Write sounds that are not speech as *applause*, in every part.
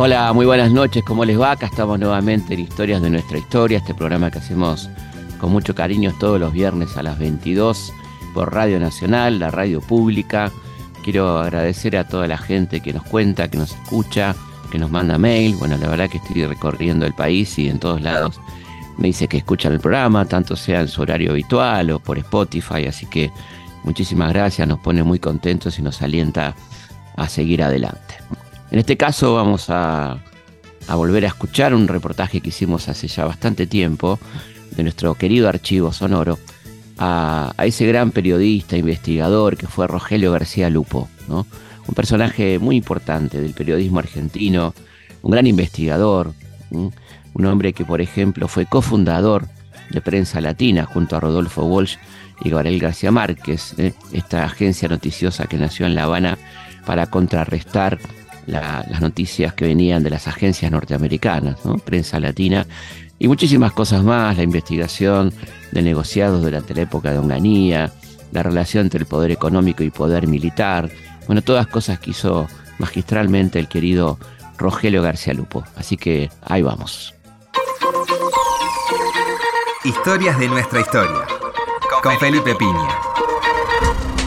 Hola, muy buenas noches, ¿cómo les va? Acá estamos nuevamente en Historias de nuestra historia, este programa que hacemos con mucho cariño todos los viernes a las 22 por Radio Nacional, la radio pública. Quiero agradecer a toda la gente que nos cuenta, que nos escucha, que nos manda mail. Bueno, la verdad que estoy recorriendo el país y en todos lados me dice que escuchan el programa, tanto sea en su horario habitual o por Spotify, así que muchísimas gracias, nos pone muy contentos y nos alienta a seguir adelante. En este caso vamos a, volver a escuchar un reportaje que hicimos hace ya bastante tiempo de nuestro querido archivo sonoro a, ese gran periodista, investigador que fue Rogelio García Lupo, ¿no? un personaje muy importante del periodismo argentino, un gran investigador, un hombre que por ejemplo fue cofundador de Prensa Latina junto a Rodolfo Walsh y Gabriel García Márquez, ¿eh? esta agencia noticiosa que nació en La Habana para contrarrestar las noticias que venían de las agencias norteamericanas, prensa latina y muchísimas cosas más, la investigación de negociados durante la época de Onganía, la relación entre el poder económico y poder militar, bueno, todas cosas que hizo magistralmente el querido Rogelio García Lupo. Así que ahí vamos. Historias de nuestra historia, con Felipe Piña.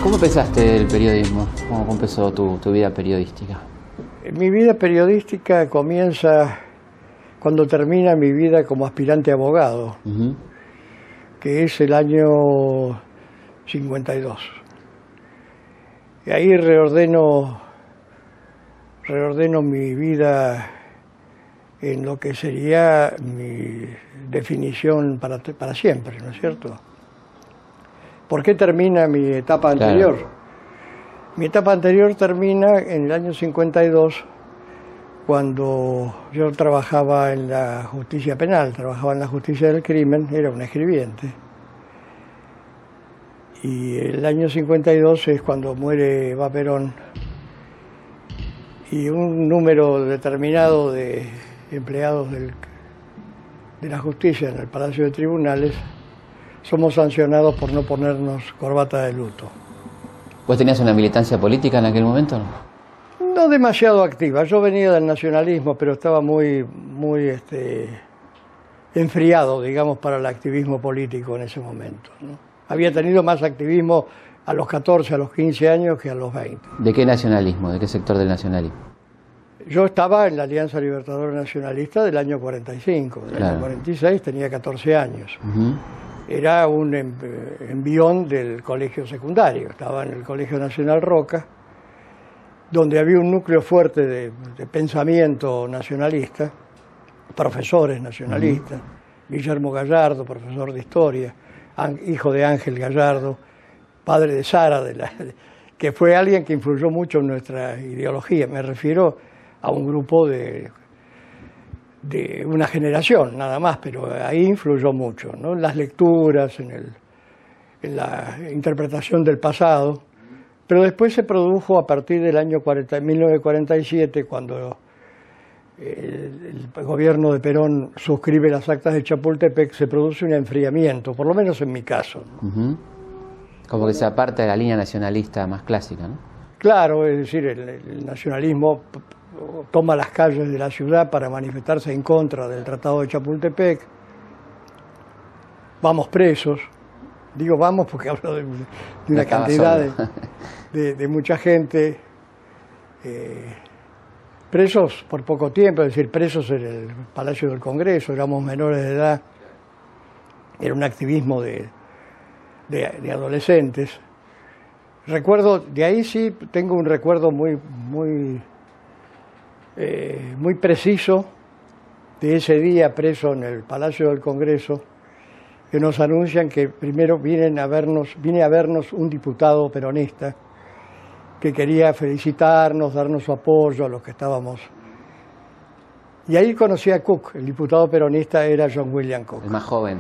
¿Cómo empezaste el periodismo? ¿Cómo empezó tu vida periodística? Mi vida periodística comienza cuando termina mi vida como aspirante abogado, que es el año 52. Y ahí reordeno, reordeno mi vida en lo que sería mi definición para, para siempre, ¿no es cierto? ¿Por qué termina mi etapa anterior? Mi etapa anterior termina en el año 52, cuando yo trabajaba en la justicia penal, trabajaba en la justicia del crimen, era un escribiente. Y el año 52 es cuando muere Eva Perón y un número determinado de empleados de la justicia en el Palacio de Tribunales somos sancionados por no ponernos corbata de luto. ¿Vos tenías una militancia política en aquel momento? No demasiado activa. Yo venía del nacionalismo, pero estaba muy, muy este, enfriado, digamos, para el activismo político en ese momento. Había tenido más activismo a los 14, a los 15 años que a los 20. ¿De qué nacionalismo? ¿De qué sector del nacionalismo? Yo estaba en la Alianza Libertadora Nacionalista del año 45. Del año 46 tenía 14 años era un envión del colegio secundario, estaba en el Colegio Nacional Roca, donde había un núcleo fuerte de, pensamiento nacionalista, profesores nacionalistas, Guillermo Gallardo, profesor de historia, hijo de Ángel Gallardo, padre de Sara, de la, que fue alguien que influyó mucho en nuestra ideología. Me refiero a un grupo de de una generación nada más, pero ahí influyó mucho, ¿no? en las lecturas, en, el, en la interpretación del pasado, pero después se produjo a partir del año 40, 1947, cuando el, gobierno de Perón suscribe las actas de Chapultepec, se produce un enfriamiento, por lo menos en mi caso. Como que se aparta de la línea nacionalista más clásica, ¿no? Claro, es decir, el nacionalismo toma las calles de la ciudad para manifestarse en contra del Tratado de Chapultepec. Vamos presos. Digo vamos porque *laughs* hablo de, una cantidad de, mucha gente. Eh, presos por poco tiempo, es decir, presos en el Palacio del Congreso, éramos menores de edad. Era un activismo de, de adolescentes. Recuerdo, de ahí sí tengo un recuerdo muy, muy eh, muy preciso de ese día preso en el Palacio del Congreso, que nos anuncian que primero vienen a vernos, viene a vernos un diputado peronista que quería felicitarnos, darnos su apoyo a los que estábamos. Y ahí conocí a Cook, el diputado peronista era John William Cook. El más joven.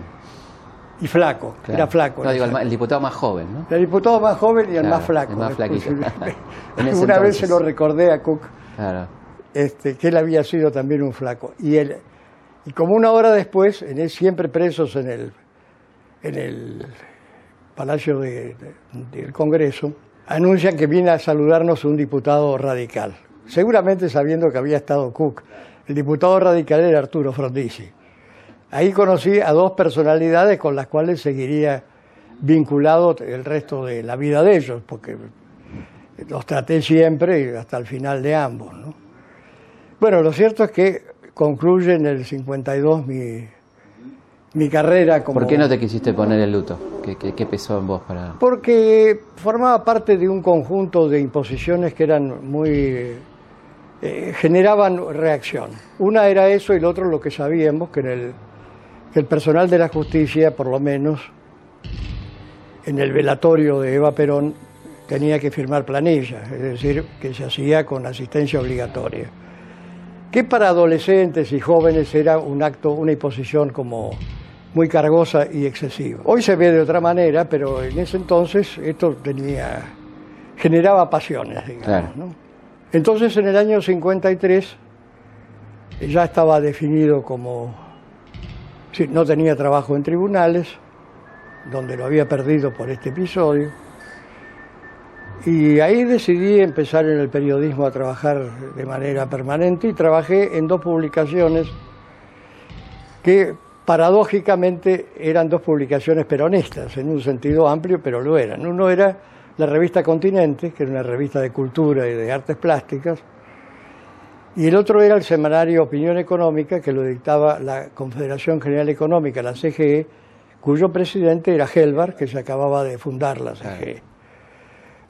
Y flaco, era flaco. No, digo, el, diputado más joven, ¿no? El diputado más joven y el más flaco. El más. *laughs* Una vez se lo recordé a Cook. Claro este, que él había sido también un flaco. Y, él, y como una hora después, en él, siempre presos en el, en el Palacio del Congreso, anuncian que viene a saludarnos un diputado radical, seguramente sabiendo que había estado Cook. El diputado radical era Arturo Frondizi. Ahí conocí a dos personalidades con las cuales seguiría vinculado el resto de la vida de ellos, porque los traté siempre hasta el final de ambos. ¿no? Bueno, lo cierto es que concluye en el 52 mi, mi carrera como... ¿Por qué no te quisiste poner el luto? ¿Qué, qué, pesó en vos para...? Porque formaba parte de un conjunto de imposiciones que eran muy... Eh, generaban reacción. Una era eso y el otro lo que sabíamos, que, en el, que el personal de la justicia, por lo menos, en el velatorio de Eva Perón, tenía que firmar planilla, es decir, que se hacía con asistencia obligatoria. Que para adolescentes y jóvenes era un acto, una imposición como muy cargosa y excesiva. Hoy se ve de otra manera, pero en ese entonces esto tenía, generaba pasiones, digamos. Entonces en el año 53 ya estaba definido como, no tenía trabajo en tribunales, donde lo había perdido por este episodio, y ahí decidí empezar en el periodismo a trabajar de manera permanente y trabajé en dos publicaciones que paradójicamente eran dos publicaciones peronistas, en un sentido amplio, pero lo eran. Uno era la revista Continente, que era una revista de cultura y de artes plásticas, y el otro era el semanario Opinión Económica, que lo dictaba la Confederación General Económica, la CGE, cuyo presidente era Helvar, que se acababa de fundar la CGE.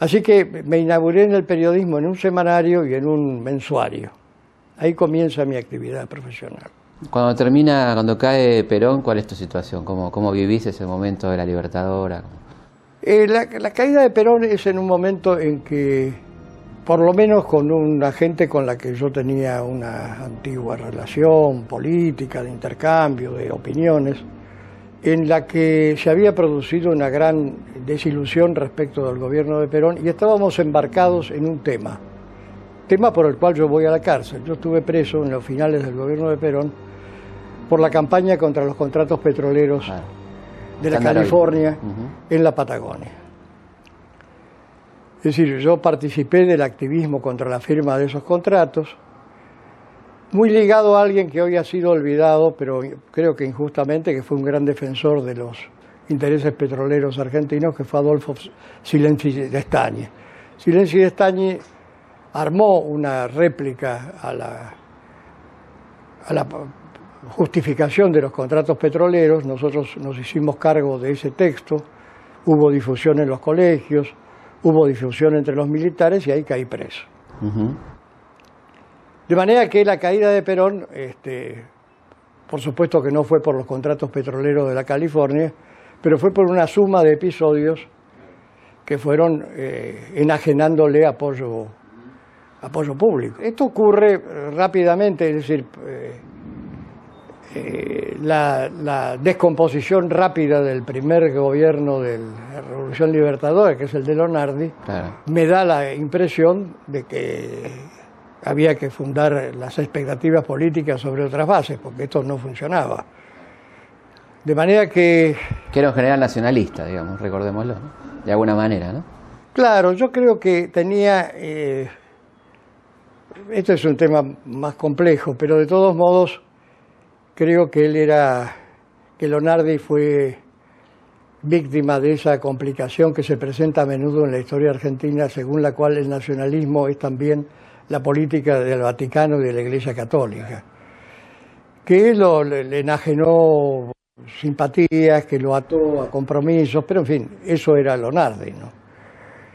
Así que me inauguré en el periodismo en un semanario y en un mensuario. Ahí comienza mi actividad profesional. Cuando termina, cuando cae Perón, ¿cuál es tu situación? ¿Cómo, cómo vivís ese momento de la Libertadora? Eh, la, caída de Perón es en un momento en que, por lo menos con una gente con la que yo tenía una antigua relación política, de intercambio, de opiniones, en la que se había producido una gran desilusión respecto del gobierno de Perón y estábamos embarcados en un tema, tema por el cual yo voy a la cárcel. Yo estuve preso en los finales del gobierno de Perón por la campaña contra los contratos petroleros ah. de la California en la Patagonia. Es decir, yo participé del activismo contra la firma de esos contratos, muy ligado a alguien que hoy ha sido olvidado, pero creo que injustamente, que fue un gran defensor de los intereses petroleros argentinos, que fue Adolfo Silenzi de Estañe. Silenzi de Estañe armó una réplica a la justificación de los contratos petroleros, nosotros nos hicimos cargo de ese texto, hubo difusión en los colegios, hubo difusión entre los militares y ahí caí preso. De manera que la caída de Perón, este, por supuesto que no fue por los contratos petroleros de la California, pero fue por una suma de episodios que fueron eh, enajenándole apoyo, apoyo público. Esto ocurre rápidamente, es decir, eh, eh, la, descomposición rápida del primer gobierno de la Revolución Libertadora, que es el de Lonardi, me da la impresión de que había que fundar las expectativas políticas sobre otras bases, porque esto no funcionaba. De manera que... Que era un general nacionalista, digamos, recordémoslo, de alguna manera, ¿no? Claro, yo creo que tenía... Eh, esto es un tema más complejo, pero de todos modos creo que él era, que Leonardi fue víctima de esa complicación que se presenta a menudo en la historia argentina, según la cual el nacionalismo es también la política del Vaticano y de la Iglesia Católica, que lo, le, enajenó simpatías, que lo ató a compromisos, pero en fin, eso era Leonardi, ¿no?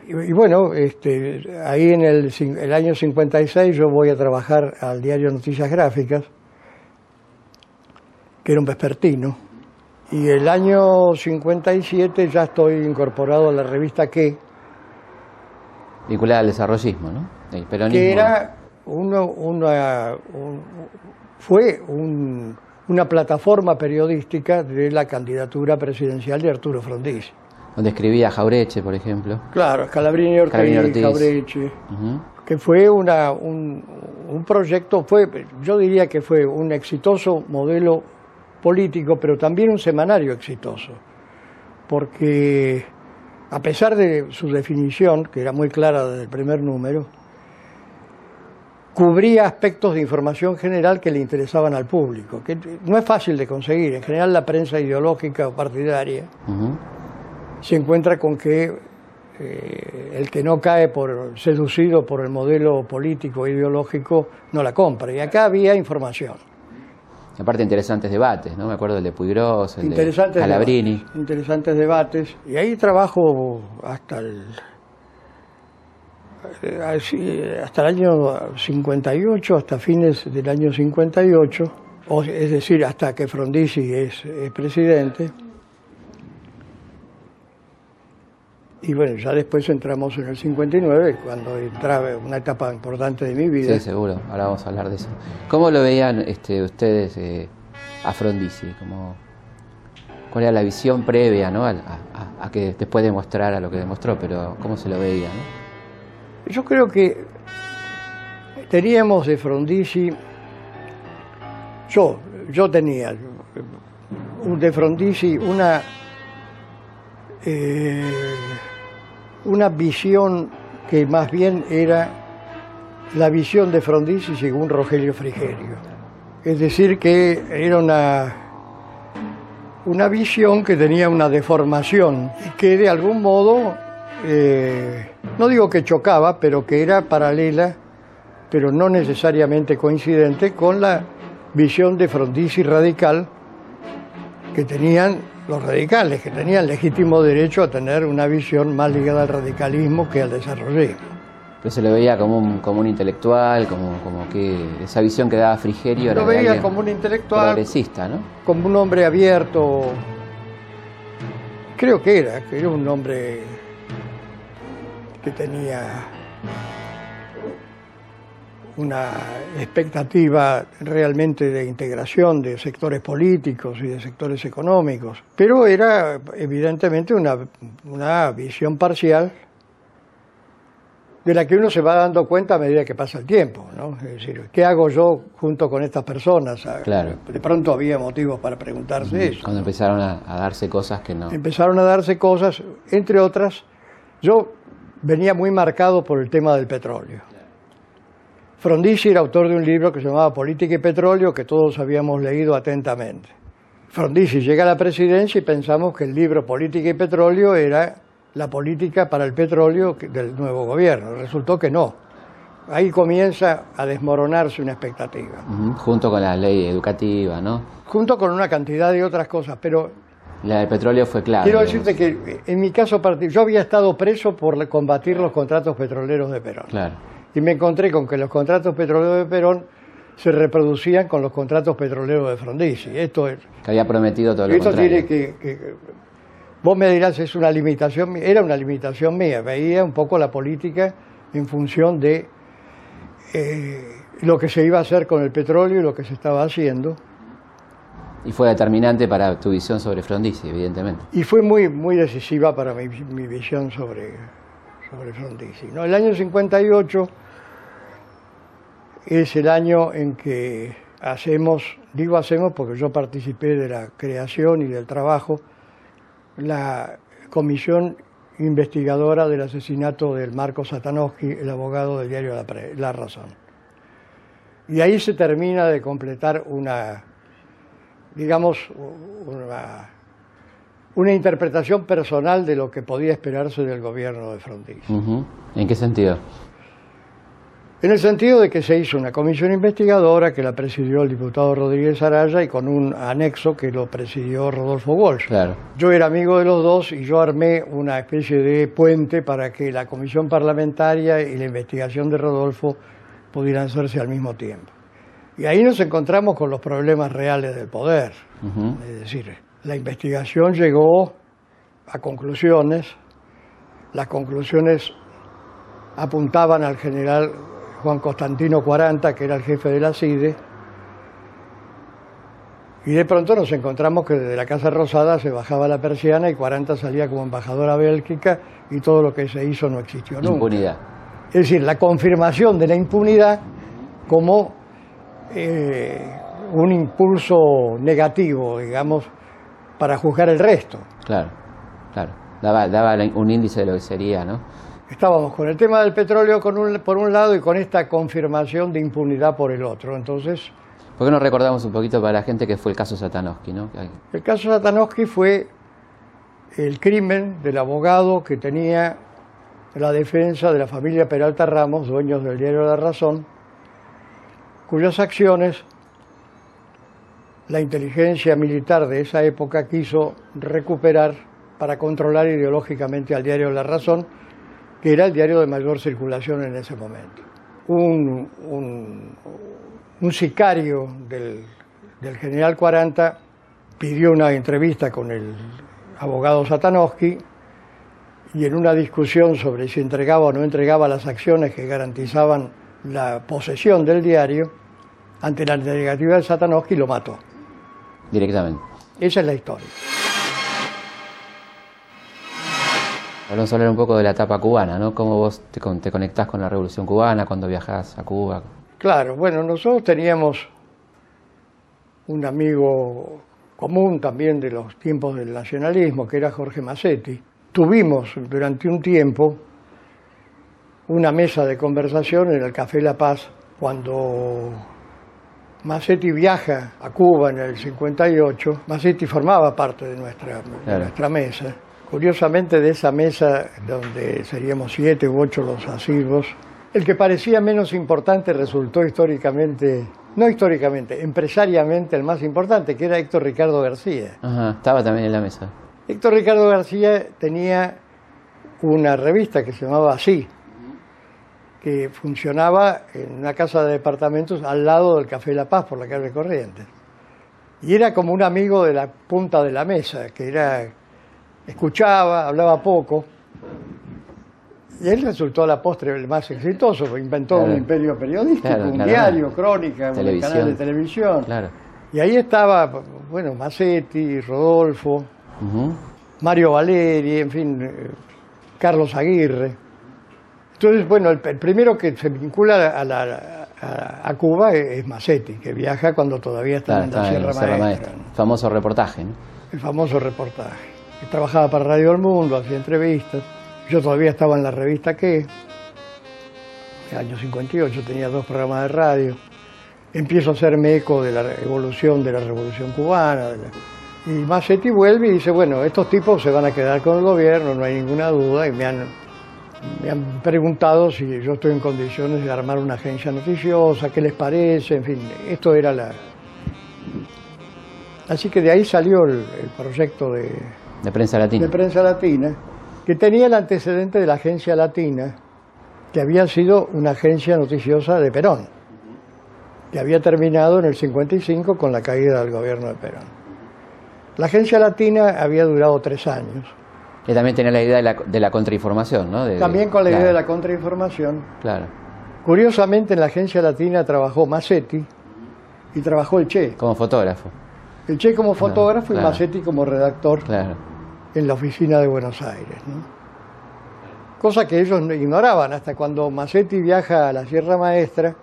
Y, bueno, este, ahí en el, el año 56 yo voy a trabajar al diario Noticias Gráficas, que era un vespertino. Y el año 57 ya estoy incorporado a la revista Que. Vinculada al desarrollismo, ¿no? Que era uno, una, fue una plataforma periodística de la candidatura presidencial de Arturo Frondizi. Donde escribía Jaureche, por ejemplo. Claro, Scalabrini Ortiz, Ortiz. Jaureche. Que fue una, un, un proyecto, fue, yo diría que fue un exitoso modelo político, pero también un semanario exitoso, porque a pesar de su definición, que era muy clara desde el primer número, cubría aspectos de información general que le interesaban al público, que no es fácil de conseguir. En general la prensa ideológica o partidaria se encuentra con que eh, el que no cae por seducido por el modelo político e ideológico no la compra. Y acá había información. Aparte interesantes debates, ¿no? Me acuerdo del de Puigros, el de Calabrini. interesantes debates. Y ahí trabajo hasta el hasta el año 58, hasta fines del año 58, es decir, hasta que Frondizi es, presidente. Y bueno, ya después entramos en el 59, cuando entraba una etapa importante de mi vida. Sí, seguro, ahora vamos a hablar de eso. ¿Cómo lo veían este, ustedes eh, a Frondizi? ¿Cuál era la visión previa ¿no? a, que después demostrara lo que demostró? Pero ¿cómo se lo veía? Yo creo que teníamos de Frondizi, yo, yo tenía de Frondizi una, eh, una visión que más bien era la visión de Frondizi según Rogelio Frigerio. Es decir, que era una, una visión que tenía una deformación y que de algún modo eh, no digo que chocaba, pero que era paralela, pero no necesariamente coincidente con la visión de Frondizi radical que tenían los radicales, que tenían legítimo derecho a tener una visión más ligada al radicalismo que al desarrollismo. Pero se lo veía como un, como un intelectual, como, como que esa visión que daba Frigerio era. Lo veía como un intelectual. Progresista, ¿no? Como un hombre abierto. Creo que era, que era un hombre que tenía una expectativa realmente de integración de sectores políticos y de sectores económicos, pero era evidentemente una, una visión parcial de la que uno se va dando cuenta a medida que pasa el tiempo, ¿no? Es decir, ¿qué hago yo junto con estas personas? Claro. De pronto había motivos para preguntarse eso. Cuando empezaron a, a, darse cosas que no. Empezaron a darse cosas, entre otras, yo venía muy marcado por el tema del petróleo. Frondizi era autor de un libro que se llamaba Política y Petróleo, que todos habíamos leído atentamente. Frondizi llega a la presidencia y pensamos que el libro Política y Petróleo era la política para el petróleo del nuevo gobierno. Resultó que no. Ahí comienza a desmoronarse una expectativa. junto con la ley educativa, ¿no? Junto con una cantidad de otras cosas, pero la de petróleo fue clave. Quiero decirte que en mi caso yo había estado preso por combatir los contratos petroleros de Perón. Claro. Y me encontré con que los contratos petroleros de Perón se reproducían con los contratos petroleros de Frondizi. Esto es, que había prometido todo lo esto tiene que, vos me dirás es una limitación, era una limitación mía. Veía un poco la política en función de eh, lo que se iba a hacer con el petróleo y lo que se estaba haciendo y fue determinante para tu visión sobre Frondizi, evidentemente. Y fue muy, muy decisiva para mi, visión sobre, sobre Frondizi. ¿no? El año 58 es el año en que hacemos, digo hacemos porque yo participé de la creación y del trabajo, la comisión investigadora del asesinato del Marco Satanowski, el abogado del diario la Razón. Y ahí se termina de completar una digamos, una, interpretación personal de lo que podía esperarse del gobierno de Frondizi. ¿En qué sentido? En el sentido de que se hizo una comisión investigadora que la presidió el diputado Rodríguez Araya y con un anexo que lo presidió Rodolfo Walsh. Claro. Yo era amigo de los dos y yo armé una especie de puente para que la comisión parlamentaria y la investigación de Rodolfo pudieran hacerse al mismo tiempo. Y ahí nos encontramos con los problemas reales del poder. Es decir, la investigación llegó a conclusiones, las conclusiones apuntaban al general Juan Constantino 40, que era el jefe de la CIDE, y de pronto nos encontramos que desde la Casa Rosada se bajaba la persiana y 40 salía como embajador a Bélgica y todo lo que se hizo no existió nunca. Impunidad. Es decir, la confirmación de la impunidad como eh, un impulso negativo, digamos, para juzgar el resto. Claro, claro. Daba, daba un índice de lo que sería, ¿no? estábamos con el tema del petróleo por un lado y con esta confirmación de impunidad por el otro. Entonces... ¿Por qué no recordamos un poquito para la gente que fue el caso Satanowski? ¿no? El caso Satanowski fue el crimen del abogado que tenía la defensa de la familia Peralta Ramos, dueños del diario La Razón, cuyas acciones la inteligencia militar de esa época quiso recuperar para controlar ideológicamente al diario La Razón, que era el diario de mayor circulación en ese momento. Un, sicario del, general 40 pidió una entrevista con el abogado Satanowski y en una discusión sobre si entregaba o no entregaba las acciones que garantizaban la posesión del diario, ante la negativa de Satanowski lo mató. Directamente. Esa es la historia. Vamos a hablar un poco de la etapa cubana, ¿no? ¿Cómo vos te, te conectás con la Revolución Cubana cuando viajás a Cuba? Claro, bueno, nosotros teníamos un amigo común también de los tiempos del nacionalismo, que era Jorge Massetti. Tuvimos durante un tiempo una mesa de conversación en el Café La Paz cuando Massetti viaja a Cuba en el 58. Massetti formaba parte de nuestra, de nuestra mesa Curiosamente de esa mesa, donde seríamos siete u ocho los asirvos, el que parecía menos importante resultó históricamente, no históricamente, empresariamente el más importante, que era Héctor Ricardo García. estaba también en la mesa. Héctor Ricardo García tenía una revista que se llamaba Así, que funcionaba en una casa de departamentos al lado del Café La Paz por la calle Corrientes. Y era como un amigo de la punta de la mesa, que era escuchaba, hablaba poco. Y él resultó a la postre el más exitoso, inventó un imperio periodístico, un diario, crónica, un canal de televisión. Y ahí estaba, bueno, Massetti, Rodolfo, Mario Valeri, en fin, eh, Carlos Aguirre. Entonces, bueno, el, primero que se vincula a, Cuba es, Massetti, que viaja cuando todavía está en la Sierra, Maestra. Famoso reportaje, ¿no? El famoso reportaje trabajaba para Radio El Mundo, hacía entrevistas. Yo todavía estaba en la revista que, en el año 58, tenía dos programas de radio. Empiezo a hacerme eco de la evolución de la revolución cubana. Y Massetti vuelve y dice, bueno, estos tipos se van a quedar con el gobierno, no hay ninguna duda, y me han, me han preguntado si yo estoy en condiciones de armar una agencia noticiosa, qué les parece, en fin, esto era la... Así que de ahí salió el proyecto de, de prensa latina. De prensa latina, que tenía el antecedente de la agencia latina, que había sido una agencia noticiosa de Perón, que había terminado en el 55 con la caída del gobierno de Perón. La agencia latina había durado tres años. Y también tenía la idea de la, contrainformación, ¿no? también con la idea de la contrainformación. Claro. Curiosamente en la agencia latina trabajó Massetti y trabajó el Che. Como fotógrafo. El Che como fotógrafo y Massetti como redactor. Claro en la oficina de Buenos Aires. Cosa que ellos ignoraban hasta cuando Massetti viaja a la Sierra Maestra,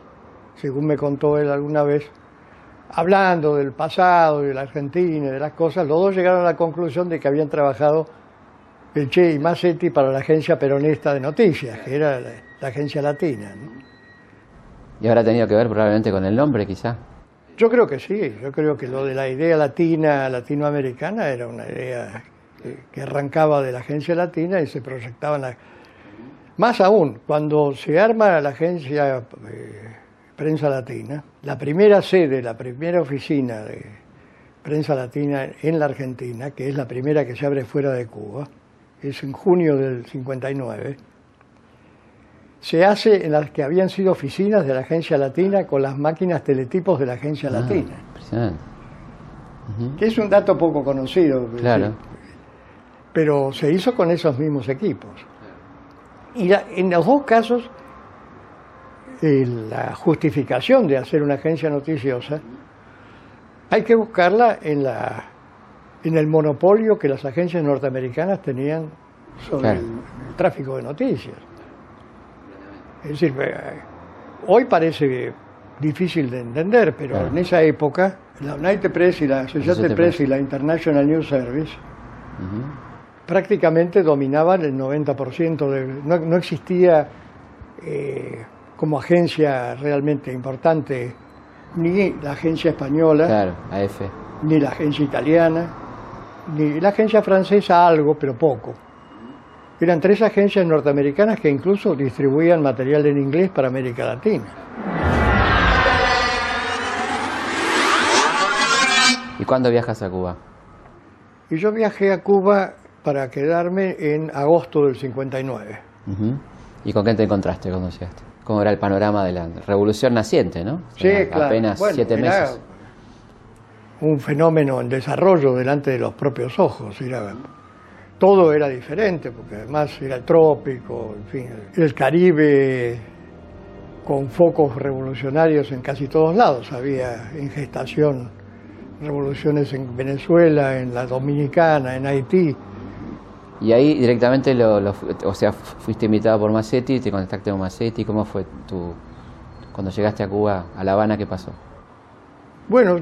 según me contó él alguna vez, hablando del pasado, de la Argentina y de las cosas, los dos llegaron a la conclusión de que habían trabajado el Che y Massetti para la agencia peronista de noticias, que era la, agencia latina. ¿Y habrá tenido que ver probablemente con el nombre, quizá? Yo creo que sí, yo creo que lo de la idea latina, latinoamericana, era una idea que arrancaba de la agencia latina y se proyectaba en la... Más aún, cuando se arma la agencia eh, Prensa Latina, la primera sede, la primera oficina de Prensa Latina en la Argentina, que es la primera que se abre fuera de Cuba, es en junio del 59, se hace en las que habían sido oficinas de la agencia latina con las máquinas teletipos de la agencia ah, latina. Que es un dato poco conocido. Claro pero se hizo con esos mismos equipos. Y en los dos casos, eh, la justificación de hacer una agencia noticiosa hay que buscarla en, la, en el monopolio que las agencias norteamericanas tenían sobre el, tráfico de noticias. Es decir, eh, hoy parece difícil de entender, pero en esa época la United Press y la Associated Press y la International News Service prácticamente dominaban el 90%, de, no, existía eh, como agencia realmente importante ni la agencia española, ni la agencia italiana, ni la agencia francesa algo, pero poco. Eran tres agencias norteamericanas que incluso distribuían material en inglés para América Latina. ¿Y cuándo viajas a Cuba? Y yo viajé a Cuba para quedarme en agosto del 59. ¿Y con qué te encontraste cuando llegaste? ¿Cómo era el panorama de la revolución naciente, no? Sí, claro. Apenas siete meses. Un fenómeno en desarrollo delante de los propios ojos. Era, todo era diferente, porque además era el trópico, en fin, el Caribe con focos revolucionarios en casi todos lados. Había en gestación revoluciones en Venezuela, en la Dominicana, en Haití. Y ahí directamente, lo, o sea, fuiste invitado por Massetti, te contactaste con Massetti, ¿cómo fue tu, cuando llegaste a Cuba, a La Habana, qué pasó? Bueno,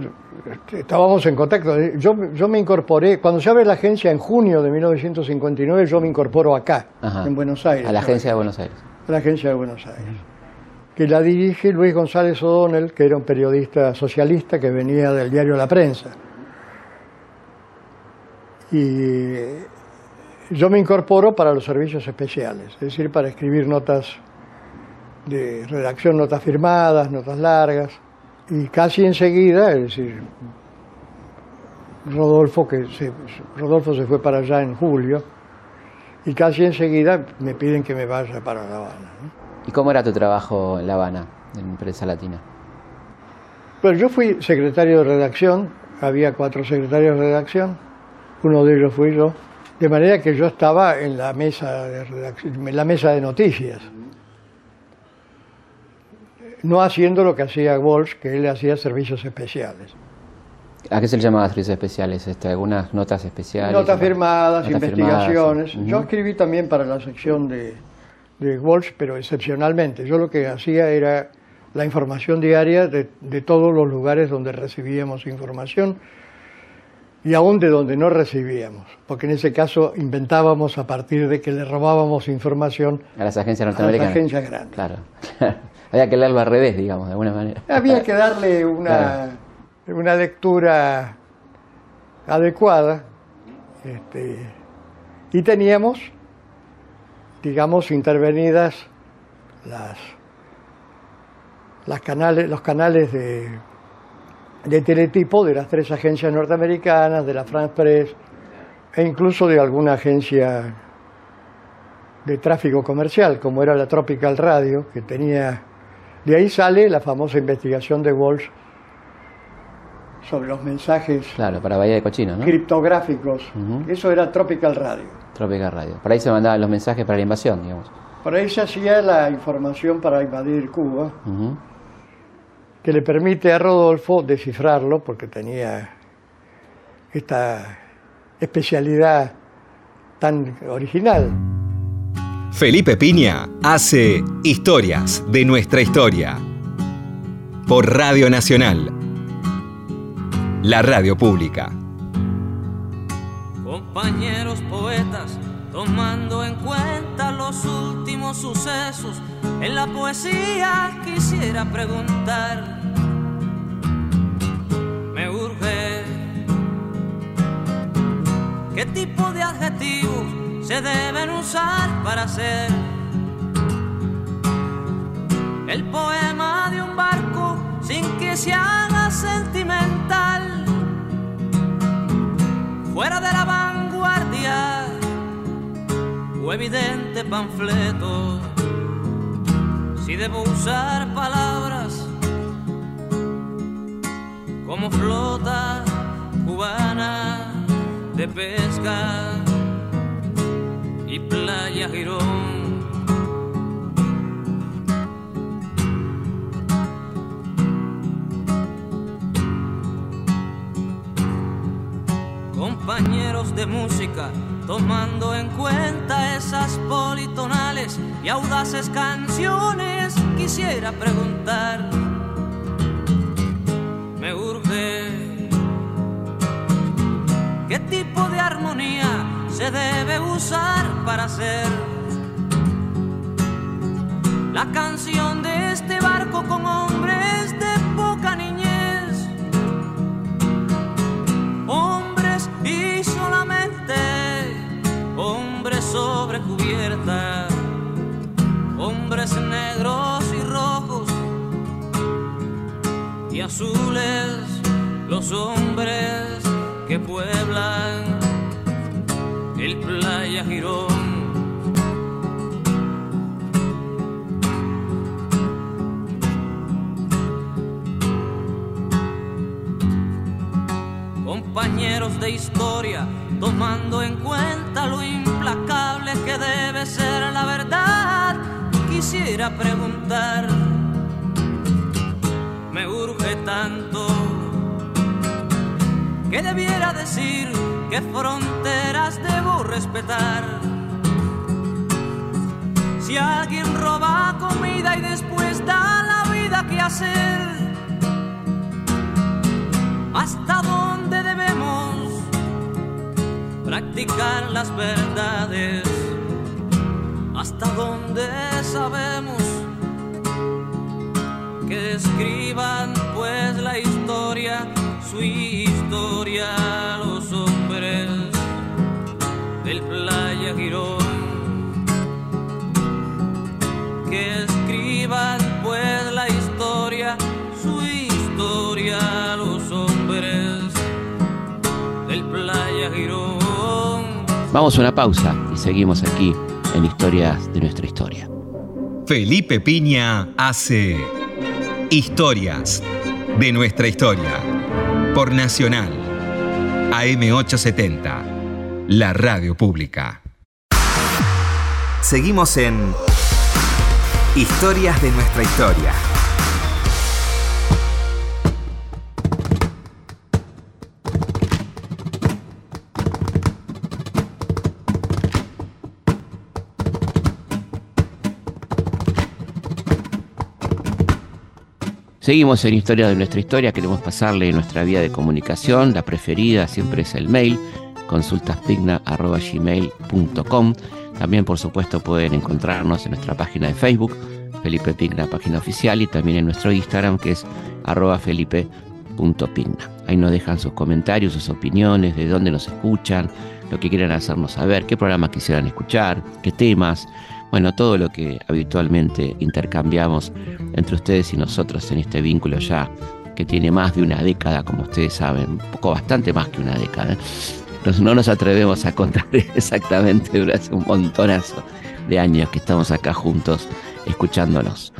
estábamos en contacto. Yo, yo me incorporé, cuando se abre la agencia en junio de 1959, yo me incorporo acá, en Buenos Aires. A la agencia de Buenos Aires. A la agencia de Buenos Aires. Que la dirige Luis González O'Donnell, que era un periodista socialista que venía del diario La Prensa. Y yo me incorporo para los servicios especiales, es decir, para escribir notas de redacción, notas firmadas, notas largas, y casi enseguida, es decir, Rodolfo, que se, Rodolfo se fue para allá en julio, y casi enseguida me piden que me vaya para La Habana. ¿Y cómo era tu trabajo en La Habana, en Prensa Latina? Pues yo fui secretario de redacción, había cuatro secretarios de redacción, uno de ellos fui yo, de manera que yo estaba en la mesa de en la mesa de noticias. No haciendo lo que hacía Walsh, que él hacía servicios especiales. ¿A qué se le llamaba servicios especiales? Este, ¿Algunas notas especiales? Notas firmadas, investigaciones. Yo escribí también para la sección de, de Walsh, pero excepcionalmente. Yo lo que hacía era la información diaria de, de todos los lugares donde recibíamos información y aún de donde no recibíamos, porque en ese caso inventábamos a partir de que le robábamos información a las agencias norteamericanas. A las agencias grandes. Claro. *laughs* Había que leerlo al revés, digamos, de alguna manera. Había *laughs* que darle una, una lectura adecuada. Este, y teníamos, digamos, intervenidas las, las canales, los canales de de teletipo de las tres agencias norteamericanas, de la France Press e incluso de alguna agencia de tráfico comercial, como era la Tropical Radio, que tenía... De ahí sale la famosa investigación de Walsh sobre los mensajes claro, para Bahía de Cochino, ¿no? criptográficos. Eso era Tropical Radio. Tropical Radio. Por ahí se mandaban los mensajes para la invasión, digamos. Por ahí se hacía la información para invadir Cuba que le permite a Rodolfo descifrarlo, porque tenía esta especialidad tan original. Felipe Piña hace Historias de nuestra historia. Por Radio Nacional, la radio pública. Compañeros poetas, tomando en cuenta los últimos sucesos en la poesía quisiera preguntar, me urge, ¿qué tipo de adjetivos se deben usar para hacer el poema de un barco sin que se sentimental? Fuera de la vanguardia o evidente panfleto si debo usar palabras como flota cubana de pesca y playa Girón. Compañeros de música, tomando en cuenta esas politonales y audaces canciones, quisiera preguntar, me urge, ¿qué tipo de armonía se debe usar para hacer la canción de este barco con hombres de poca niñez. Hombres y solamente hombres sobre cubierta, hombres negros y rojos y azules, los hombres que pueblan playa Girón. compañeros de historia, tomando en cuenta lo implacable que debe ser la verdad. Quisiera preguntar, me urge tanto que debiera decir qué fronteras debo respetar. Si alguien roba comida y después da la vida que hacer, ¿hasta dónde debemos practicar las verdades? ¿Hasta dónde sabemos que escriban pues la historia? su historia escriban pues la historia, su historia los hombres del Playa Girón. Vamos a una pausa y seguimos aquí en Historias de nuestra historia. Felipe Piña hace Historias de nuestra historia por Nacional, AM870, la radio pública. Seguimos en Historias de nuestra historia. Seguimos en Historia de nuestra historia, queremos pasarle nuestra vía de comunicación, la preferida siempre es el mail, consultaspigna.gmail.com. También, por supuesto, pueden encontrarnos en nuestra página de Facebook, Felipe Pigna, página oficial, y también en nuestro Instagram, que es arroba felipe.pigna. Ahí nos dejan sus comentarios, sus opiniones, de dónde nos escuchan, lo que quieran hacernos saber, qué programas quisieran escuchar, qué temas. Bueno, todo lo que habitualmente intercambiamos entre ustedes y nosotros en este vínculo ya que tiene más de una década, como ustedes saben, un poco bastante más que una década. No nos atrevemos a contar *laughs* exactamente, pero hace un montonazo de años que estamos acá juntos escuchándonos.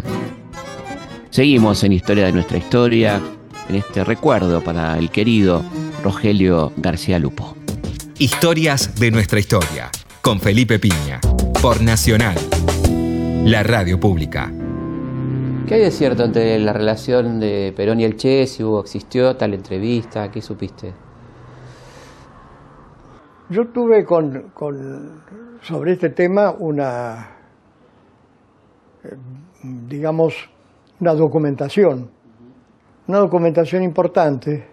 Seguimos en Historia de nuestra historia, en este recuerdo para el querido Rogelio García Lupo. Historias de nuestra historia, con Felipe Piña por Nacional, la radio pública. ¿Qué hay de cierto entre la relación de Perón y el Che? Si hubo, existió tal entrevista, ¿qué supiste? Yo tuve con, sobre este tema una, eh, digamos, una documentación, una documentación importante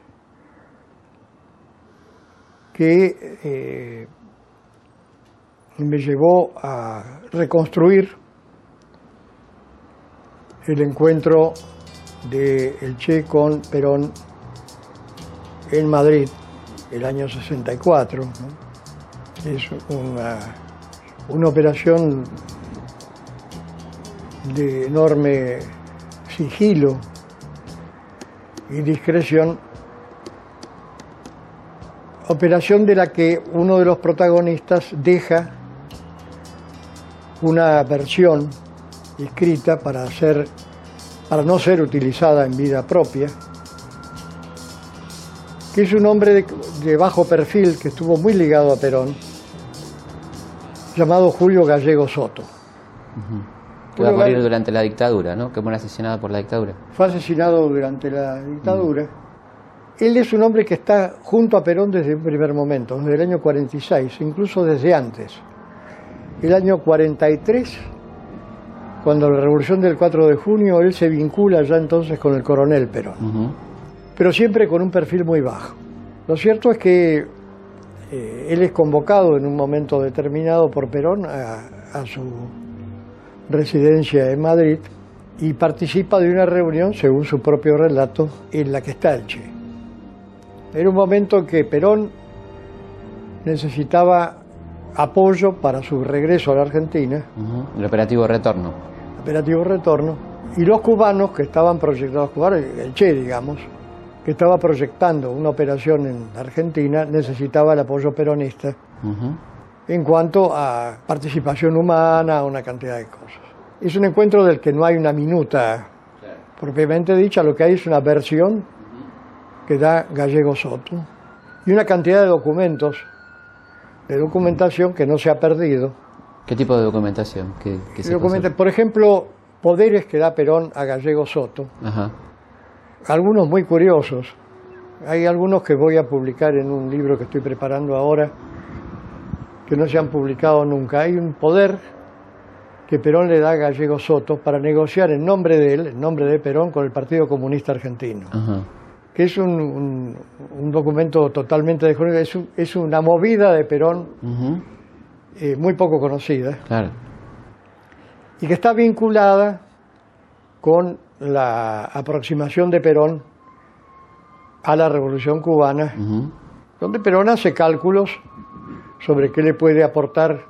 que eh, me llevó a reconstruir el encuentro de El Che con Perón en Madrid el año 64. Es una, una operación de enorme sigilo y discreción, operación de la que uno de los protagonistas deja una versión escrita para, para no ser utilizada en vida propia, que es un hombre de, bajo perfil que estuvo muy ligado a Perón, llamado Julio Gallego Soto. Que va a morir durante la dictadura, ¿no? Que fue asesinado por la dictadura. Fue asesinado durante la dictadura. Él es un hombre que está junto a Perón desde el primer momento, desde el año 46, incluso desde antes el año 43, cuando la revolución del 4 de junio, él se vincula ya entonces con el coronel Perón, pero siempre con un perfil muy bajo. Lo cierto es que eh, él es convocado en un momento determinado por Perón a, su residencia en Madrid y participa de una reunión, según su propio relato, en la que está el Che. Era un momento que Perón necesitaba apoyo para su regreso a la Argentina. El operativo retorno. Operativo retorno. Y los cubanos que estaban proyectados, cubanos, el Che, digamos, que estaba proyectando una operación en Argentina, necesitaba el apoyo peronista en cuanto a participación humana, a una cantidad de cosas. Es un encuentro del que no hay una minuta propiamente dicha, lo que hay es una versión que da Gallego Soto y una cantidad de documentos de documentación que no se ha perdido. ¿Qué tipo de documentación? ¿Qué, por ejemplo, poderes que da Perón a Gallego Soto. Algunos muy curiosos. Hay algunos que voy a publicar en un libro que estoy preparando ahora, que no se han publicado nunca. Hay un poder que Perón le da a Gallego Soto para negociar en nombre de él, en nombre de Perón, con el Partido Comunista Argentino. Que es un, documento totalmente de es, es una movida de Perón eh, muy poco conocida. Y que está vinculada con la aproximación de Perón a la Revolución Cubana, donde Perón hace cálculos sobre qué le puede aportar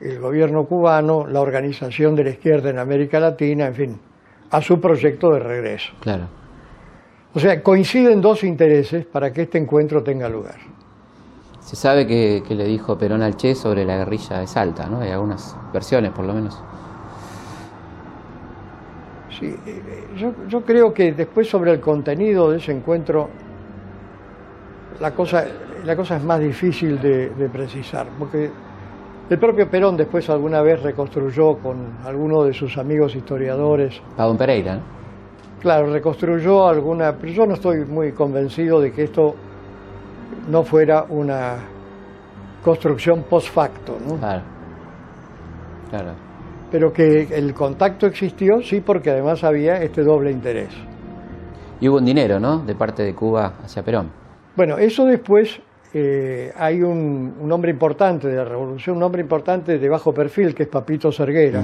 el gobierno cubano, la organización de la izquierda en América Latina, en fin, a su proyecto de regreso. Claro. O sea, coinciden dos intereses para que este encuentro tenga lugar. Se sabe que, le dijo Perón al Che sobre la guerrilla de Salta, ¿no? Hay algunas versiones, por lo menos. Sí, eh, yo, creo que después sobre el contenido de ese encuentro, la cosa, la cosa es más difícil de, de precisar, porque el propio Perón después alguna vez reconstruyó con algunos de sus amigos historiadores. Pablo Pereira, ¿no? Claro, reconstruyó alguna, pero yo no estoy muy convencido de que esto no fuera una construcción post facto, ¿no? Claro. Claro. Pero que el contacto existió, sí, porque además había este doble interés. Y hubo un dinero, ¿no? De parte de Cuba hacia Perón. Bueno, eso después eh, hay un, hombre importante de la revolución, un hombre importante de bajo perfil, que es Papito Serguera,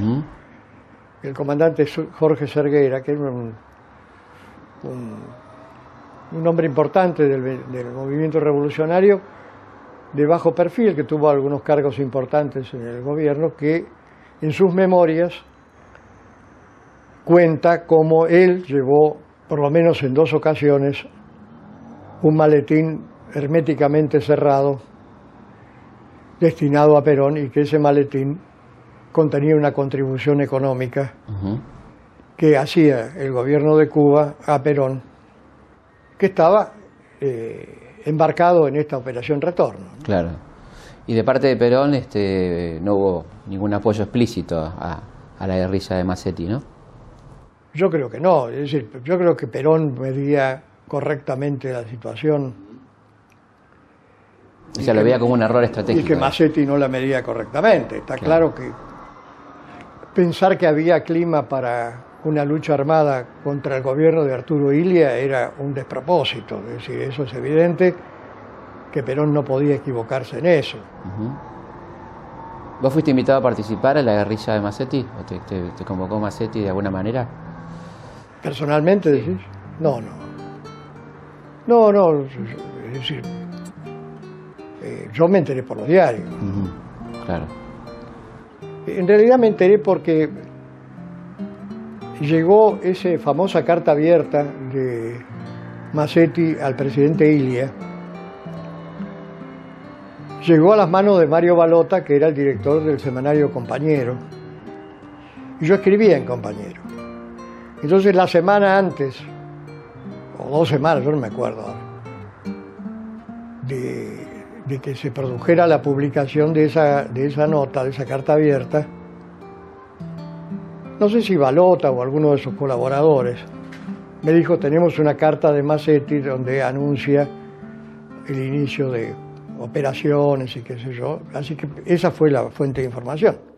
el comandante Jorge Serguera, que era un un, hombre importante del, movimiento revolucionario de bajo perfil, que tuvo algunos cargos importantes en el gobierno, que en sus memorias cuenta cómo él llevó, por lo menos en dos ocasiones, un maletín herméticamente cerrado destinado a Perón y que ese maletín contenía una contribución económica que hacía el gobierno de Cuba a Perón, que estaba eh, embarcado en esta operación retorno. Claro. Y de parte de Perón este, no hubo ningún apoyo explícito a, la guerrilla de Massetti, ¿no? Yo creo que no. Es decir, yo creo que Perón medía correctamente la situación. O sea, lo veía como un error estratégico. Y que Massetti no la medía correctamente. Está claro que pensar que había clima para una lucha armada contra el gobierno de Arturo Ilia era un despropósito. Es decir, eso es evidente que Perón no podía equivocarse en eso. ¿Vos fuiste invitado a participar en la guerrilla de Massetti? ¿O te, convocó Massetti de alguna manera? ¿Personalmente decís? No, no. No, no. Es decir, eh, yo me enteré por los diarios. Claro. En realidad me enteré porque llegó esa famosa carta abierta de Massetti al presidente Ilia, llegó a las manos de Mario Balota, que era el director del semanario Compañero, y yo escribía en Compañero. Entonces la semana antes, o dos semanas, yo no me acuerdo de, de que se produjera la publicación de esa, de esa nota, de esa carta abierta, no sé si Balota o alguno de sus colaboradores, me dijo, tenemos una carta de Massetti donde anuncia el inicio de operaciones y qué sé yo. Así que esa fue la fuente de información.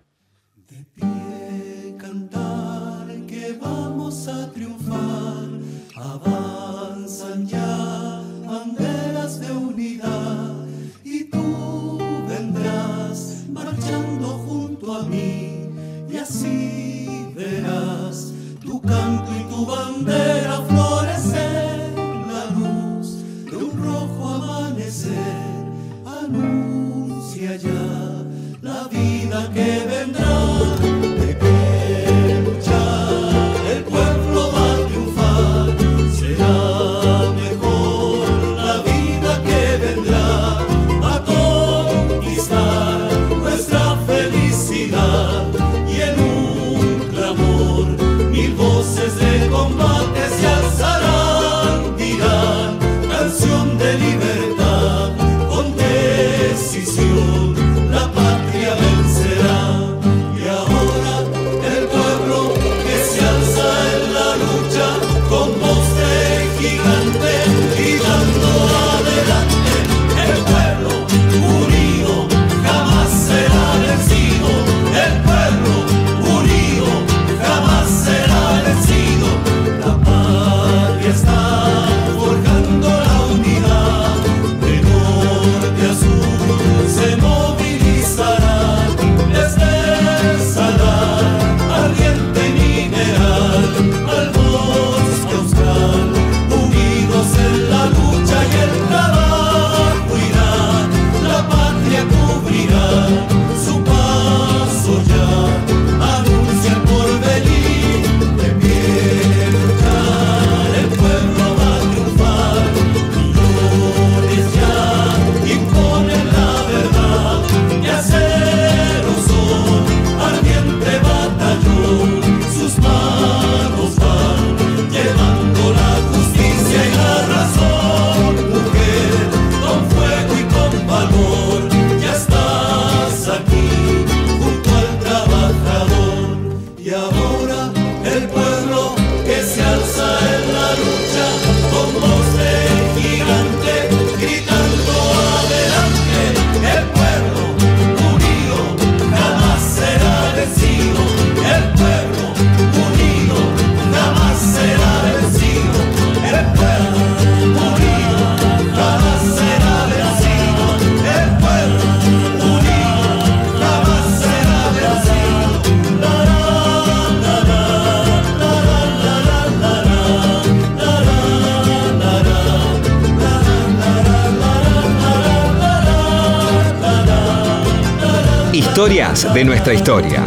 De nuestra historia.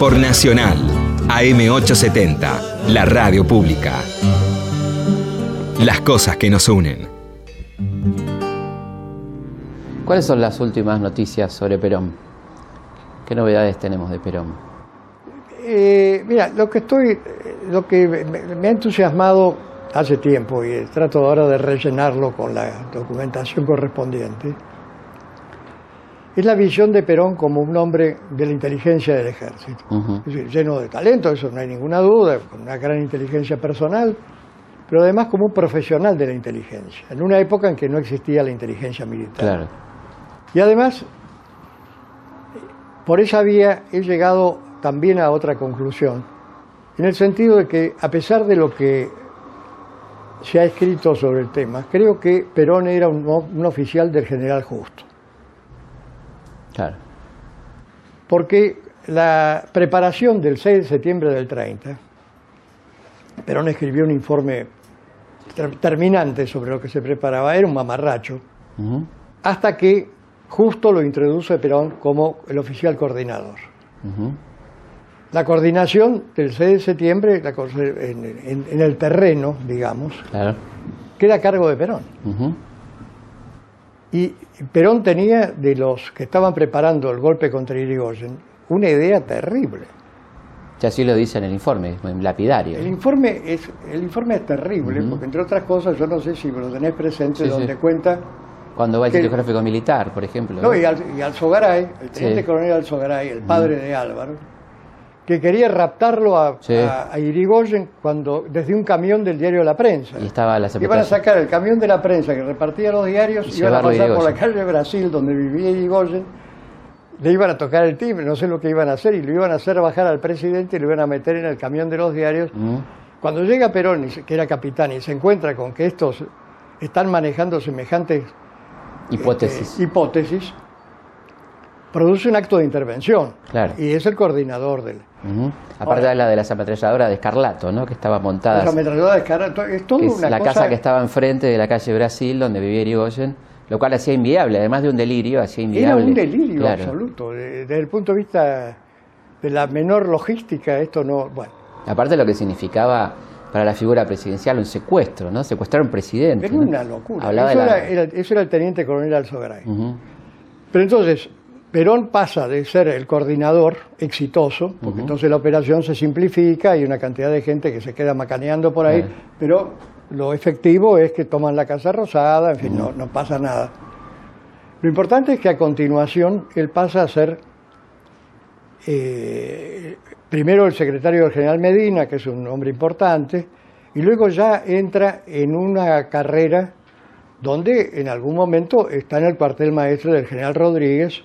Por Nacional, AM870, la radio pública. Las cosas que nos unen. ¿Cuáles son las últimas noticias sobre Perón? ¿Qué novedades tenemos de Perón? Eh, mira, lo que estoy, lo que me ha entusiasmado hace tiempo y trato ahora de rellenarlo con la documentación correspondiente es la visión de Perón como un hombre de la inteligencia del ejército. lleno de talento, eso no hay ninguna duda, con una gran inteligencia personal, pero además como un profesional de la inteligencia, en una época en que no existía la inteligencia militar. Y además, por esa vía he llegado también a otra conclusión, en el sentido de que a pesar de lo que se ha escrito sobre el tema, creo que Perón era un oficial del general Justo. Porque la preparación del 6 de septiembre del 30, Perón escribió un informe terminante sobre lo que se preparaba, era un mamarracho, hasta que justo lo introduce Perón como el oficial coordinador. La coordinación del 6 de septiembre en, el terreno, digamos, queda a cargo de Perón. Y Perón tenía, de los que estaban preparando el golpe contra Irigoyen, una idea terrible. Ya así lo dice en el informe, en lapidario. El informe es, el informe es terrible, porque entre otras cosas, yo no sé si lo tenés presente, donde cuenta... Cuando va el sitio gráfico militar, por ejemplo. No, y, al, y Alzogaray, el teniente coronel Alzogaray, el padre de Álvaro, que quería raptarlo a, Irigoyen cuando desde un camión del diario La Prensa. Y estaba la Iban a sacar el camión de la prensa que repartía los diarios, y iban a pasar por la calle de Brasil donde vivía Irigoyen, le iban a tocar el timbre, no sé lo que iban a hacer, y lo iban a hacer bajar al presidente y lo iban a meter en el camión de los diarios. Cuando llega Perón, que era capitán, y se encuentra con que estos están manejando semejantes hipótesis, este, hipótesis produce un acto de intervención. Y es el coordinador del. Aparte de la de la ametralladora de Escarlato, ¿no? Que estaba montada. La ametralladora de Escarlato, es toda una La casa que estaba enfrente de la calle Brasil, donde vivía Irigoyen, lo cual hacía inviable, además de un delirio, hacía inviable. Era un delirio absoluto. Desde el punto de vista de la menor logística, esto no. Bueno. Aparte de lo que significaba para la figura presidencial un secuestro, ¿no? Secuestrar a un presidente. Era una locura. eso, era, el teniente coronel Alzogaray. Pero entonces, Perón pasa de ser el coordinador exitoso, porque entonces la operación se simplifica, hay una cantidad de gente que se queda macaneando por ahí, pero lo efectivo es que toman la Casa Rosada, en fin, no, no pasa nada. Lo importante es que a continuación él pasa a ser eh, primero el secretario del general Medina, que es un hombre importante, y luego ya entra en una carrera donde en algún momento está en el cuartel maestro del general Rodríguez,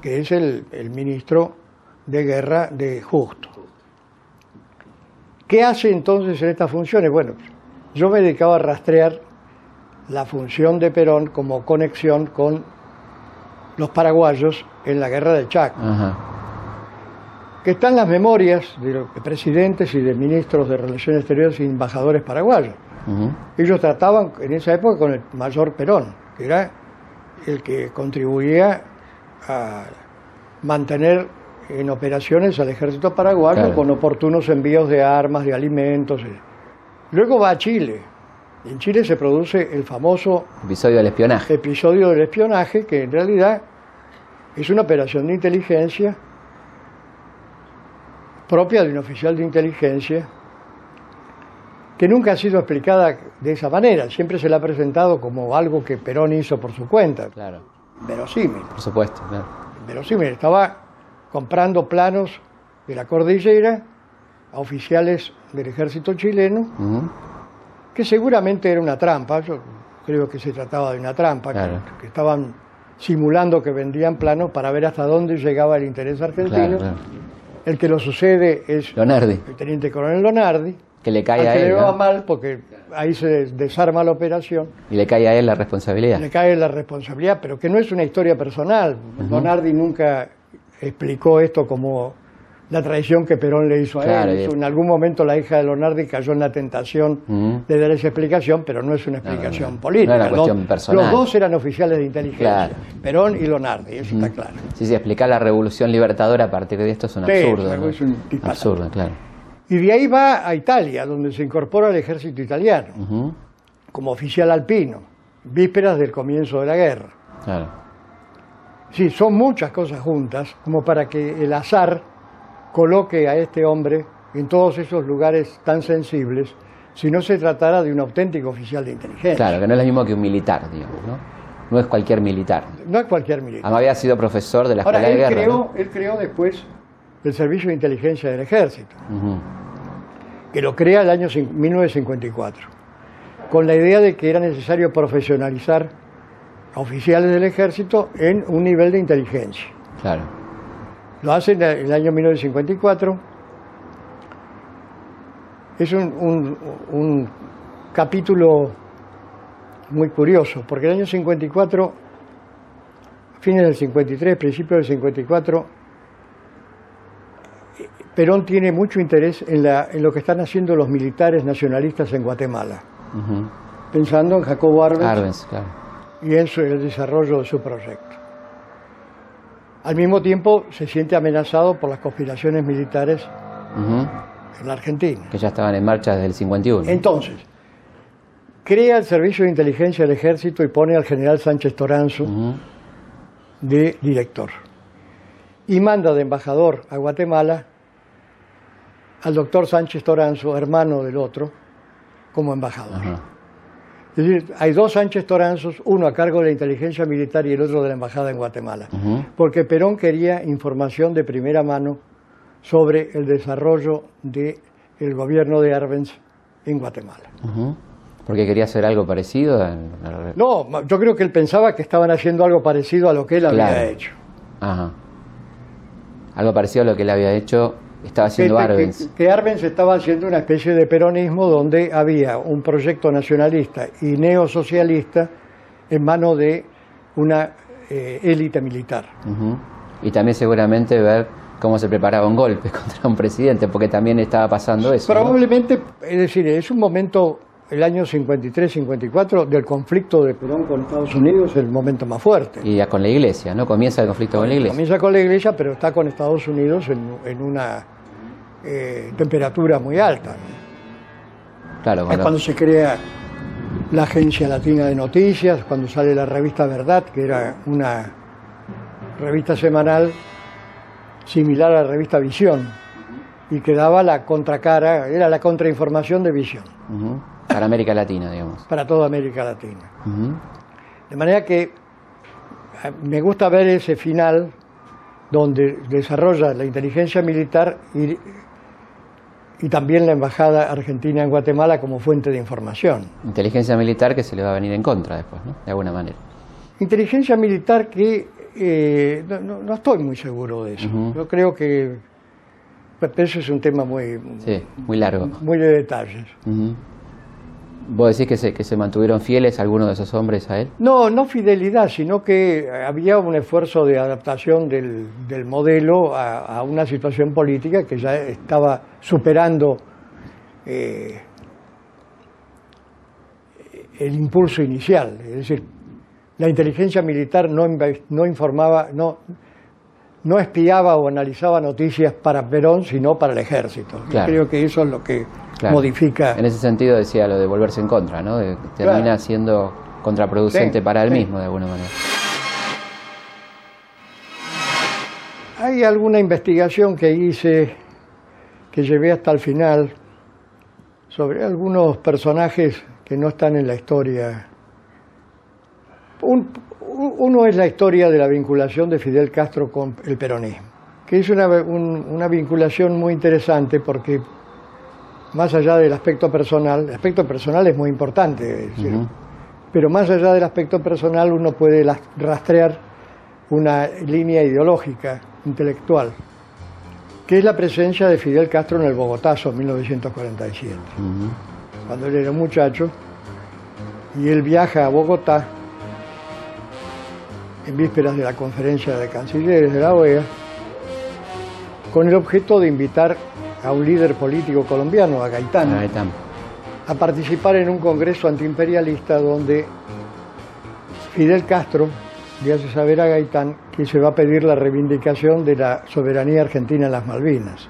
que es el, ministro de guerra de Justo. ¿Qué hace entonces en estas funciones? Bueno, yo me dedicaba a rastrear la función de Perón como conexión con los paraguayos en la guerra del Chaco que están las memorias de, presidentes y de ministros de Relaciones Exteriores y embajadores paraguayos. Ellos trataban en esa época con el mayor Perón, que era el que contribuía a mantener en operaciones al ejército paraguayo con oportunos envíos de armas, de alimentos. Luego va a Chile. En Chile se produce el famoso episodio del espionaje. Episodio del espionaje, que en realidad es una operación de inteligencia propia de un oficial de inteligencia que nunca ha sido explicada de esa manera. Siempre se la ha presentado como algo que Perón hizo por su cuenta. Claro. Verosímil. Por supuesto, claro. Verosímil. Estaba comprando planos de la cordillera a oficiales del ejército chileno, que seguramente era una trampa. Yo creo que se trataba de una trampa, que, estaban simulando que vendían planos para ver hasta dónde llegaba el interés argentino. El que lo sucede es el teniente coronel Lonardi. Que le cae a él. Que le va mal porque ahí se desarma la operación. Y le cae a él la responsabilidad. Le cae la responsabilidad, pero que no es una historia personal. Lonardi nunca explicó esto como la traición que Perón le hizo a él. En algún momento la hija de Lonardi cayó en la tentación de dar esa explicación, pero no es una explicación política. No cuestión personal. Los dos eran oficiales de inteligencia, Perón y Lonardi, eso está claro. Sí, sí, explicar la revolución libertadora a partir de esto es un absurdo. Es un absurdo, claro. Y de ahí va a Italia, donde se incorpora al ejército italiano, como oficial alpino, vísperas del comienzo de la guerra. Claro. Sí, son muchas cosas juntas, como para que el azar coloque a este hombre en todos esos lugares tan sensibles si no se tratara de un auténtico oficial de inteligencia. Claro, que no es lo mismo que un militar, digamos, ¿no? No es cualquier militar. No es cualquier militar. Además había sido profesor de la Escuela de Guerra. Creó, Él creó después el Servicio de Inteligencia del Ejército, que lo crea el año 1954, con la idea de que era necesario profesionalizar oficiales del Ejército en un nivel de inteligencia. Claro. Lo hace en el año 1954. Es un, capítulo muy curioso, porque el año 54, fines del 53, principios del 54, Perón tiene mucho interés en, lo que están haciendo los militares nacionalistas en Guatemala, pensando en Jacobo Arbenz, y en el desarrollo de su proyecto. Al mismo tiempo se siente amenazado por las conspiraciones militares en la Argentina. Que ya estaban en marcha desde el 51. Entonces, crea el Servicio de Inteligencia del Ejército y pone al general Sánchez Toranzo de director. Y manda de embajador a Guatemala al doctor Sánchez Toranzo, hermano del otro, como embajador. Es decir, hay dos Sánchez Toranzos, uno a cargo de la inteligencia militar y el otro de la embajada en Guatemala, porque Perón quería información de primera mano sobre el desarrollo del gobierno de Arbenz en Guatemala. ¿Porque quería hacer algo parecido? No, yo creo que él pensaba que estaban haciendo algo parecido a lo que él había hecho. Ajá. Algo parecido a lo que él había hecho estaba haciendo que, Arbenz. Que, Arbenz estaba haciendo una especie de peronismo donde había un proyecto nacionalista y neosocialista en manos de una eh, élite militar. Y también seguramente ver cómo se preparaba un golpe *laughs* contra un presidente, porque también estaba pasando eso. Probablemente, es decir, es un momento, el año 53-54, del conflicto de Perón con Estados Unidos, el momento más fuerte. Y ya con la iglesia, ¿no? Comienza el conflicto con la iglesia. Comienza con la iglesia, pero está con Estados Unidos en, una eh, temperatura muy alta. Claro, Es cuando se crea la Agencia Latina de Noticias, cuando sale la revista Verdad, que era una revista semanal similar a la revista Visión, y que daba la contracara, era la contrainformación de Visión. Para América Latina, digamos. Para toda América Latina. De manera que eh, me gusta ver ese final donde desarrolla la inteligencia militar y y también la Embajada Argentina en Guatemala como fuente de información. Inteligencia militar que se le va a venir en contra después, ¿no? De alguna manera. Inteligencia militar que eh, no, estoy muy seguro de eso. Yo creo que eso es un tema muy, sí, muy largo. Muy de detalles. ¿Vos decís que se, que se mantuvieron fieles algunos de esos hombres a él? No, no fidelidad, sino que había un esfuerzo de adaptación del, del modelo a, una situación política que ya estaba superando eh, el impulso inicial. Es decir, la inteligencia militar no, no informaba, no, no espiaba o analizaba noticias para Perón, sino para el ejército. creo que eso es lo que modifica. En ese sentido decía lo de volverse en contra, ¿no? termina siendo contraproducente para él mismo de alguna manera. Hay alguna investigación que hice, que llevé hasta el final, sobre algunos personajes que no están en la historia. Uno es la historia de la vinculación de Fidel Castro con el peronismo, que es una, una vinculación muy interesante porque más allá del aspecto personal, el aspecto personal es muy importante, pero más allá del aspecto personal uno puede rastrear una línea ideológica, intelectual, que es la presencia de Fidel Castro en el Bogotazo en 1947, cuando él era un muchacho, y él viaja a Bogotá en vísperas de la conferencia de cancilleres de la OEA, con el objeto de invitar a un líder político colombiano, a Gaitán, a participar en un congreso antiimperialista donde Fidel Castro le hace saber a Gaitán que se va a pedir la reivindicación de la soberanía argentina en las Malvinas.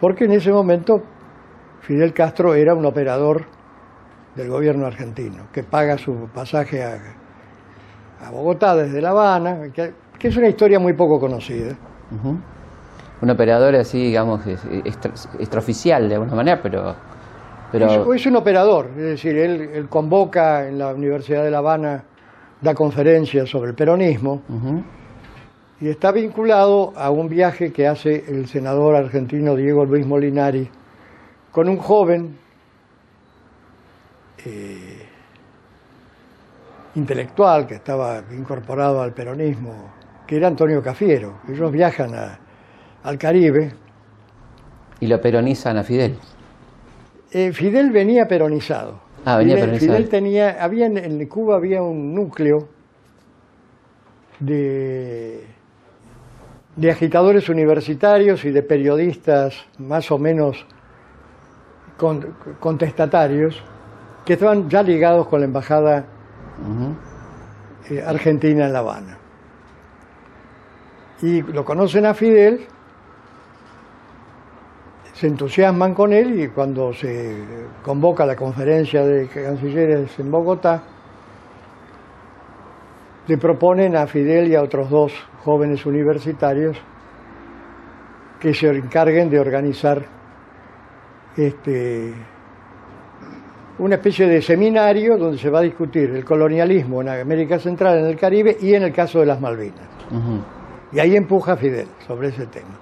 Porque en ese momento Fidel Castro era un operador del gobierno argentino, que paga su pasaje a, Bogotá desde La Habana, que, es una historia muy poco conocida. Un operador así, digamos, extraoficial de alguna manera, pero... pero... Es, un operador, es decir, él, convoca en la Universidad de La Habana, da conferencias sobre el peronismo, y está vinculado a un viaje que hace el senador argentino Diego Luis Molinari con un joven eh, intelectual que estaba incorporado al peronismo, que era Antonio Cafiero. Ellos viajan a, al Caribe. ¿Y lo peronizan a Fidel? Eh, Fidel venía peronizado. Ah, venía peronizado. Fidel tenía, había en, Cuba había un núcleo de, de agitadores universitarios y de periodistas más o menos contestatarios que estaban ya ligados con la embajada eh, argentina en La Habana. Y lo conocen a Fidel se entusiasman con él y cuando se convoca la conferencia de cancilleres en Bogotá, le proponen a Fidel y a otros dos jóvenes universitarios que se encarguen de organizar este, una especie de seminario donde se va a discutir el colonialismo en América Central, en el Caribe y en el caso de las Malvinas. Y ahí empuja Fidel sobre ese tema.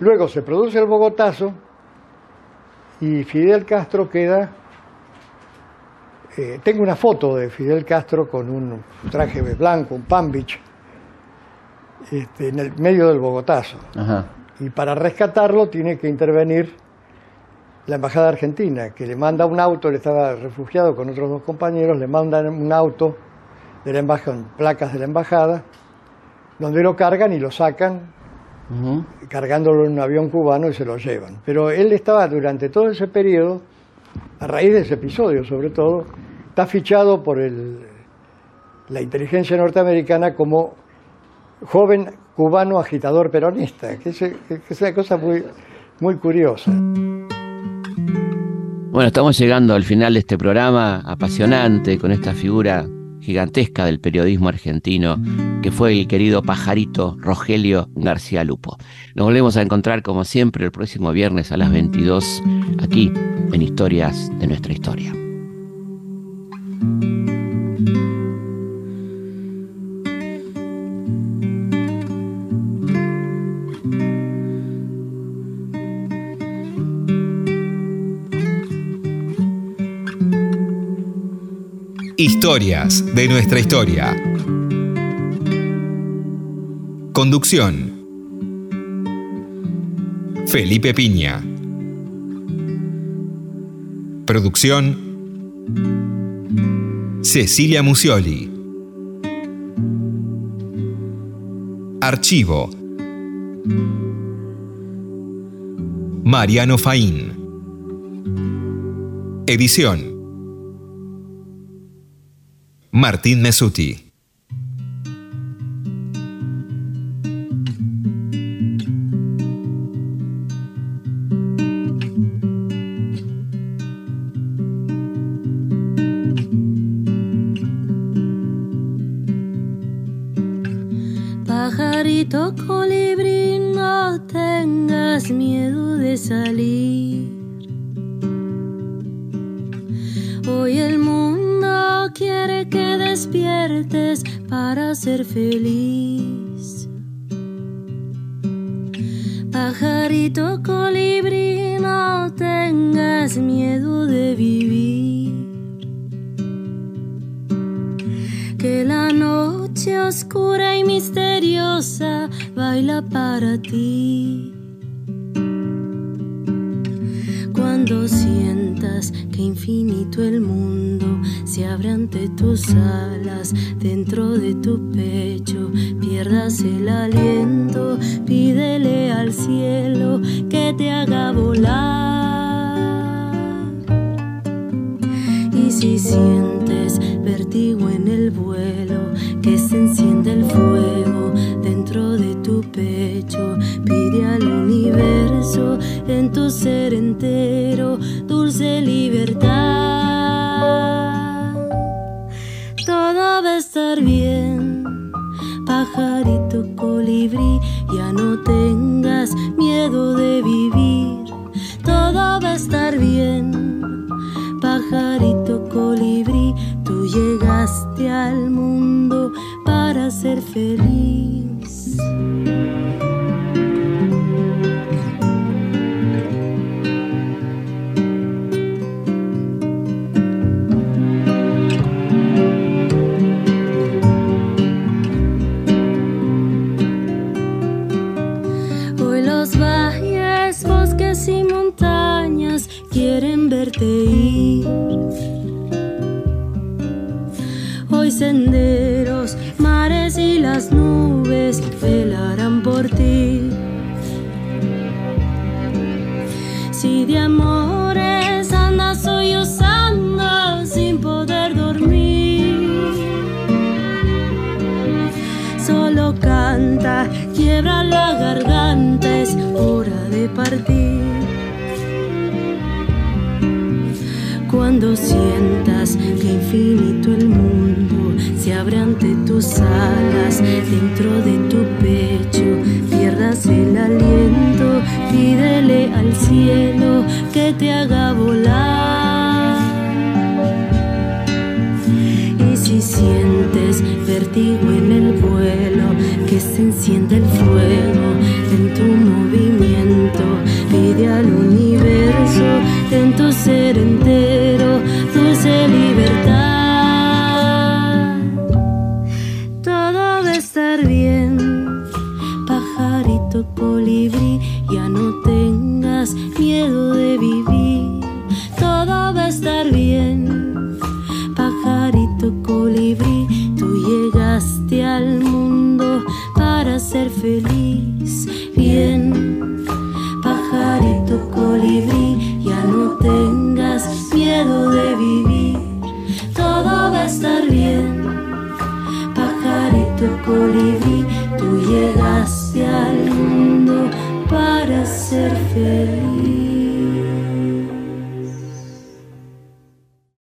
Luego se produce el Bogotazo y Fidel Castro queda... Eh, tengo una foto de Fidel Castro con un traje blanco, un Pambich, este, en el medio del Bogotazo. Y para rescatarlo tiene que intervenir la Embajada Argentina, que le manda un auto, él estaba refugiado con otros dos compañeros, le mandan un auto de la embajada, placas de la Embajada, donde lo cargan y lo sacan, cargándolo en un avión cubano y se lo llevan. Pero él estaba durante todo ese periodo, a raíz de ese episodio sobre todo, está fichado por el, la inteligencia norteamericana como joven cubano agitador peronista, que es, una cosa muy, muy curiosa. Bueno, estamos llegando al final de este programa apasionante con esta figura gigantesca del periodismo argentino que fue el querido pajarito Rogelio García Lupo. Nos volvemos a encontrar como siempre el próximo viernes a las 22 aquí en Historias de nuestra historia. Historias de nuestra historia. Conducción. Felipe Piña. Producción. Cecilia Musioli. Archivo. Mariano Faín. Edición. Martín Mesuti. Despiertes para ser feliz. Pajarito colibrí, no tengas miedo de vivir. Que la noche oscura y misteriosa baila para ti. Cuando que infinito el mundo se abre ante tus alas, dentro de tu pecho pierdas el aliento, pídele al cielo que te haga volar. Y si sientes vertigo en el vuelo, que se enciende el fuego dentro de tu pecho, pide al universo en tu ser entero dulce libertad. Todo va a estar bien, pajarito colibrí, ya no tengas miedo de vivir. Todo va a estar bien, pajarito colibrí, tú llegaste al mundo para ser feliz. Hoy senderos, mares y las nubes velarán por ti. Si de amores andas sollozando sin poder dormir, solo canta, quiebra la garganta, es hora de partir. Cuando sientas que infinito abre ante tus alas, dentro de tu pecho pierdas el aliento, pídele al cielo que te haga volar. Y si sientes vertigo en el vuelo, que se enciende el fuego en tu movimiento, pide al universo